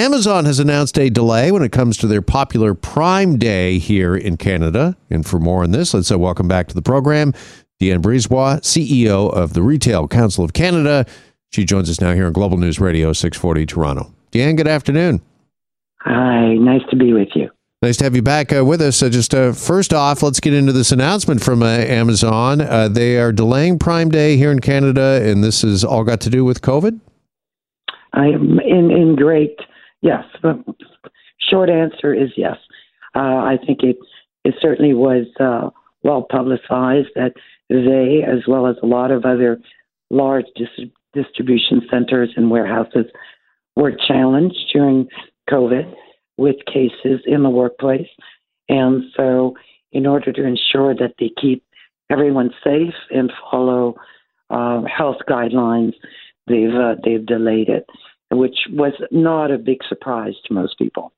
Amazon has announced a delay when it comes to their popular Prime Day here in Canada. And for more on this, let's uh, welcome back to the program Diane Brisebois, CEO of the Retail Council of Canada. She joins us now here on Global News Radio 640 Toronto. Diane, good afternoon. Hi, nice to be with you. Nice to have you back uh, with us. Uh, just uh, first off, let's get into this announcement from uh, Amazon. Uh, they are delaying Prime Day here in Canada, and this has all got to do with COVID. I am in in great yes. The short answer is yes. Uh, I think it it certainly was well publicized that they, as well as a lot of other large dis- distribution centers and warehouses, were challenged during COVID with cases in the workplace. And so, in order to ensure that they keep everyone safe and follow uh, health guidelines, they've uh, they've delayed it, which was not a big surprise to most people.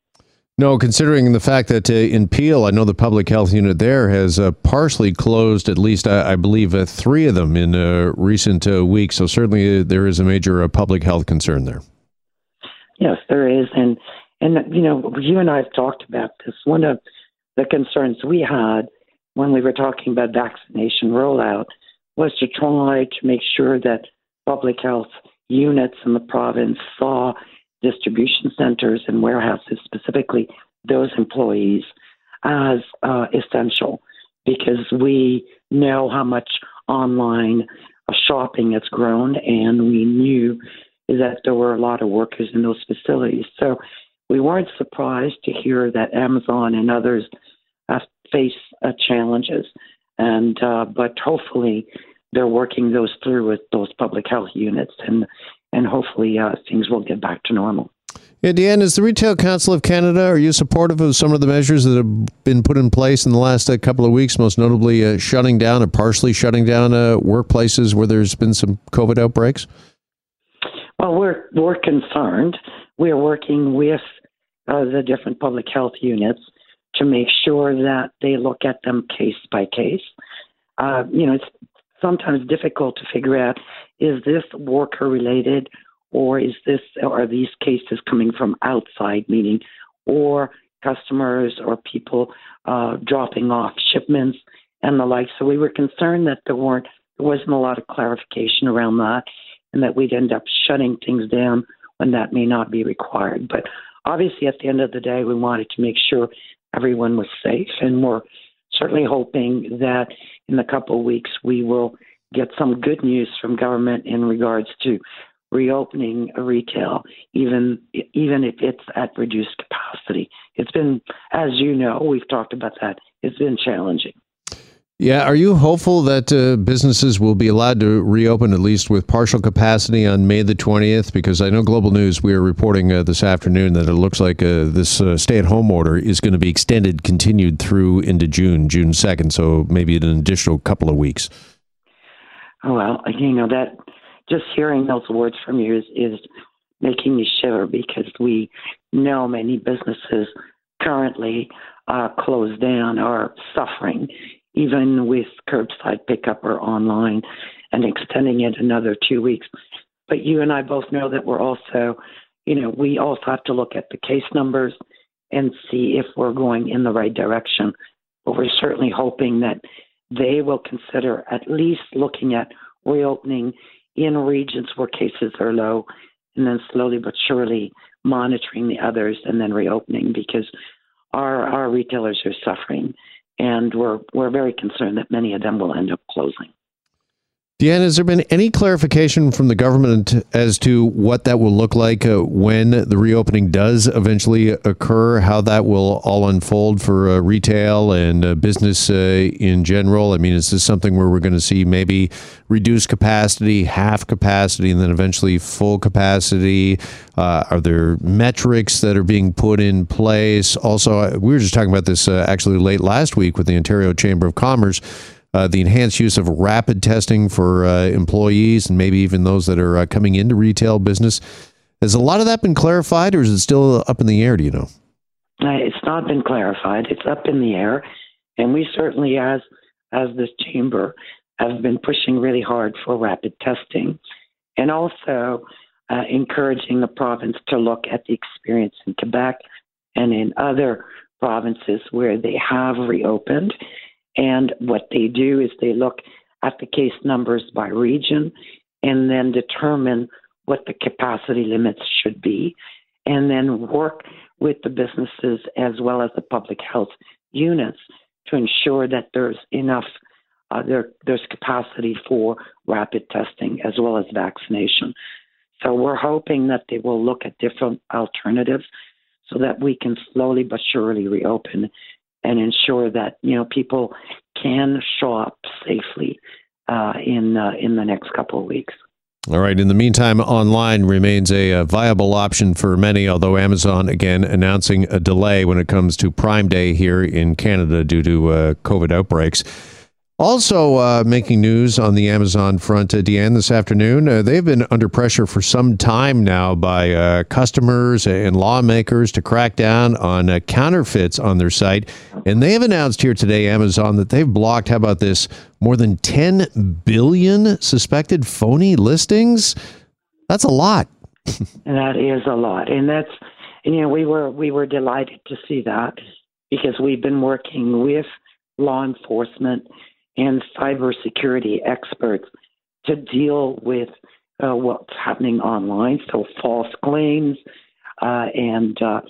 No, considering the fact that uh, in Peel, I know the public health unit there has uh, partially closed at least, uh, I believe, uh, three of them in uh, recent uh, weeks. So certainly there is a major public health concern there. Yes, there is, and and, you know, you and I have talked about this. One of the concerns we had when we were talking about vaccination rollout was to try to make sure that public health units in the province saw distribution centers and warehouses, specifically those employees, as uh, essential because we know how much online shopping has grown, and we knew that there were a lot of workers in those facilities. So we weren't surprised to hear that Amazon and others uh, face uh, challenges, and uh, but hopefully they're working those through with those public health units, and and hopefully uh, things will get back to normal. Yeah, Diane, is the Retail Council of Canada, are you supportive of some of the measures that have been put in place in the last uh, couple of weeks, most notably uh, shutting down or partially shutting down uh, workplaces where there's been some COVID outbreaks? Well, we're, we're concerned. We're working with uh, the different public health units to make sure that they look at them case by case. Uh, you know, it's sometimes difficult to figure out is this worker related or is this or are these cases coming from outside, meaning or customers or people uh, dropping off shipments and the like. So we were concerned that there weren't there wasn't a lot of clarification around that, and that we'd end up shutting things down when that may not be required. But obviously, at the end of the day, we wanted to make sure everyone was safe, and we're certainly hoping that in a couple of weeks we will get some good news from government in regards to reopening retail, even even if it's at reduced capacity. It's been, as you know, we've talked about that. It's been challenging. Yeah, are you hopeful that uh, businesses will be allowed to reopen at least with partial capacity on May the 20th? Because I know Global News, we are reporting uh, this afternoon that it looks like uh, this uh, stay at home order is going to be extended, continued through into June, June 2nd, so maybe an additional couple of weeks. Oh, well, you know, that just hearing those words from you is, is making me shiver because we know many businesses currently are closed down or suffering even with curbside pickup or online and extending it another two weeks. But you and I both know that we're also, you know, we also have to look at the case numbers and see if we're going in the right direction. But we're certainly hoping that they will consider at least looking at reopening in regions where cases are low and then slowly but surely monitoring the others and then reopening because our our retailers are suffering and we're we're very concerned that many of them will end up closing. Diane, has there been any clarification from the government as to what that will look like uh, when the reopening does eventually occur? How that will all unfold for uh, retail and uh, business uh, in general? I mean, is this something where we're going to see maybe reduced capacity, half capacity, and then eventually full capacity? Uh, are there metrics that are being put in place? Also, uh, we were just talking about this actually late last week with the Ontario Chamber of Commerce uh, the enhanced use of rapid testing for uh, employees and maybe even those that are uh, coming into retail business. Has a lot of that been clarified, or is it still up in the air? Do you know? Uh, it's not been clarified. It's up in the air, and we certainly, as as this chamber, have been pushing really hard for rapid testing, and also uh, encouraging the province to look at the experience in Quebec and in other provinces where they have reopened. And what they do is they look at the case numbers by region and then determine what the capacity limits should be, and then work with the businesses as well as the public health units to ensure that there's enough uh, there, there's capacity for rapid testing as well as vaccination. So we're hoping that they will look at different alternatives so that we can slowly but surely reopen and ensure that you know people can show up safely uh, in uh, in the next couple of weeks. All right. In the meantime, online remains a, a, viable option for many, although Amazon, again, announcing a delay when it comes to Prime Day here in Canada due to uh, COVID outbreaks. Also, uh, making news on the Amazon front, uh, Diane, this afternoon. Uh, they've been under pressure for some time now by uh, customers and lawmakers to crack down on uh, counterfeits on their site. And they have announced here today, Amazon, that they've blocked, how about this, more than 10 billion suspected phony listings? That's a lot. that is a lot. And that's, and, you know, we were, we were delighted to see that because we've been working with law enforcement and cybersecurity experts to deal with uh, what's happening online. So false claims uh, and uh,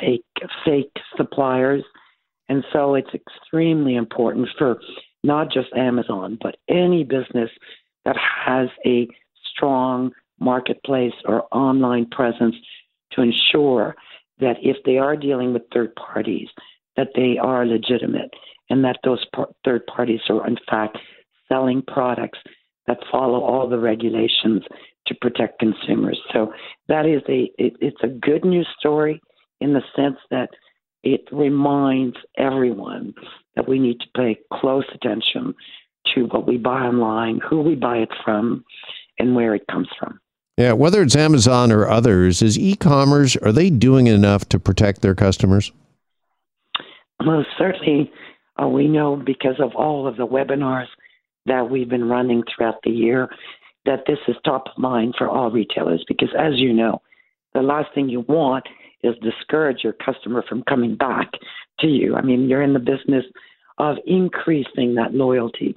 fake fake suppliers, and so it's extremely important for not just Amazon but any business that has a strong marketplace or online presence to ensure that if they are dealing with third parties, that they are legitimate and that those third parties are in fact selling products that follow all the regulations to protect consumers. So that is a it, it's a good news story in the sense that it reminds everyone that we need to pay close attention to what we buy online, who we buy it from, and where it comes from. Yeah, whether it's Amazon or others, is e-commerce are they doing enough to protect their customers? Well, certainly uh, we know because of all of the webinars that we've been running throughout the year that this is top of mind for all retailers because, as you know, the last thing you want is discourage your customer from coming back to you. I mean, you're in the business of increasing that loyalty.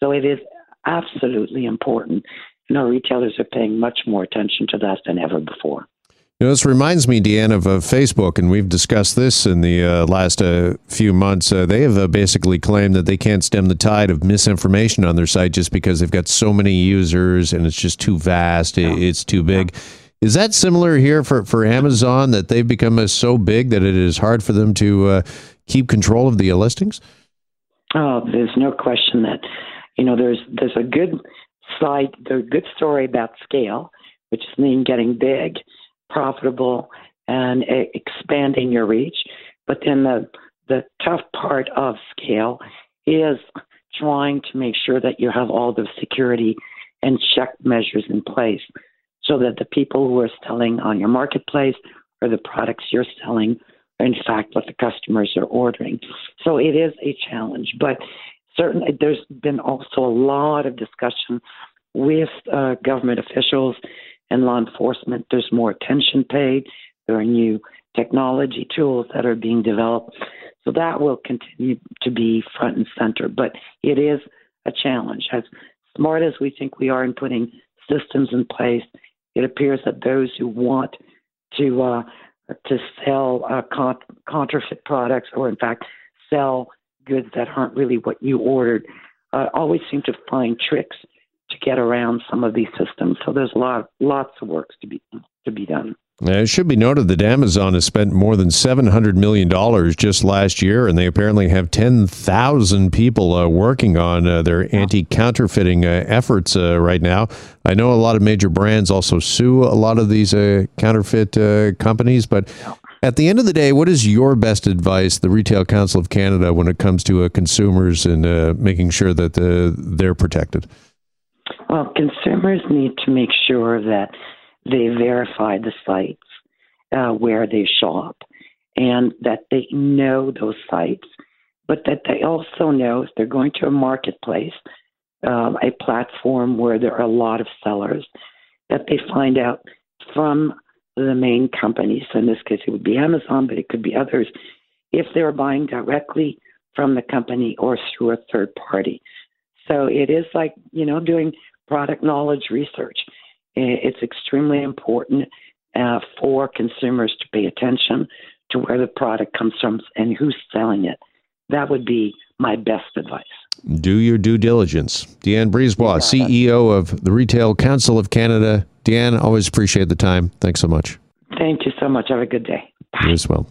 So it is absolutely important. You know, retailers are paying much more attention to that than ever before. You know, this reminds me, Diane, of uh, Facebook, and we've discussed this in the uh, last uh, few months. Uh, they have uh, basically claimed that they can't stem the tide of misinformation on their site just because they've got so many users and it's just too vast, yeah. it's too big. Yeah. Is that similar here for, for Amazon that they've become uh, so big that it is hard for them to keep control of the listings? Oh, there's no question that you know there's there's a good side, there's a good story about scale, which is mean getting big profitable and expanding your reach. But then the the tough part of scale is trying to make sure that you have all the security and check measures in place so that the people who are selling on your marketplace or the products you're selling are in fact what the customers are ordering. So it is a challenge, but certainly there's been also a lot of discussion with uh, government officials and law enforcement. There's more attention paid. There are new technology tools that are being developed. So that will continue to be front and center. But it is a challenge. As smart as we think we are in putting systems in place, it appears that those who want to uh, to sell uh, con- counterfeit products or, in fact, sell goods that aren't really what you ordered uh, always seem to find tricks to get around some of these systems. So there's a lot, lots of work to be to be done. It should be noted that Amazon has spent more than $700 million just last year, and they apparently have 10,000 people uh, working on uh, their anti counterfeiting uh, efforts uh, right now. I know a lot of major brands also sue a lot of these uh, counterfeit uh, companies, but at the end of the day, what is your best advice, the Retail Council of Canada, when it comes to consumers and making sure that they're protected? Well, consumers need to make sure that they verify the sites uh, where they shop and that they know those sites, but that they also know if they're going to a marketplace, um, a platform where there are a lot of sellers, that they find out from the main companies. So in this case, it would be Amazon, but it could be others. If they're buying directly from the company or through a third party. So it is like, you know, doing product knowledge research. It's extremely important uh, for consumers to pay attention to where the product comes from and who's selling it. That would be my best advice. Do your due diligence. Diane Brisebois, CEO of the Retail Council of Canada. Diane, always appreciate the time. Thanks so much. Thank you so much. Have a good day. Bye. You as well.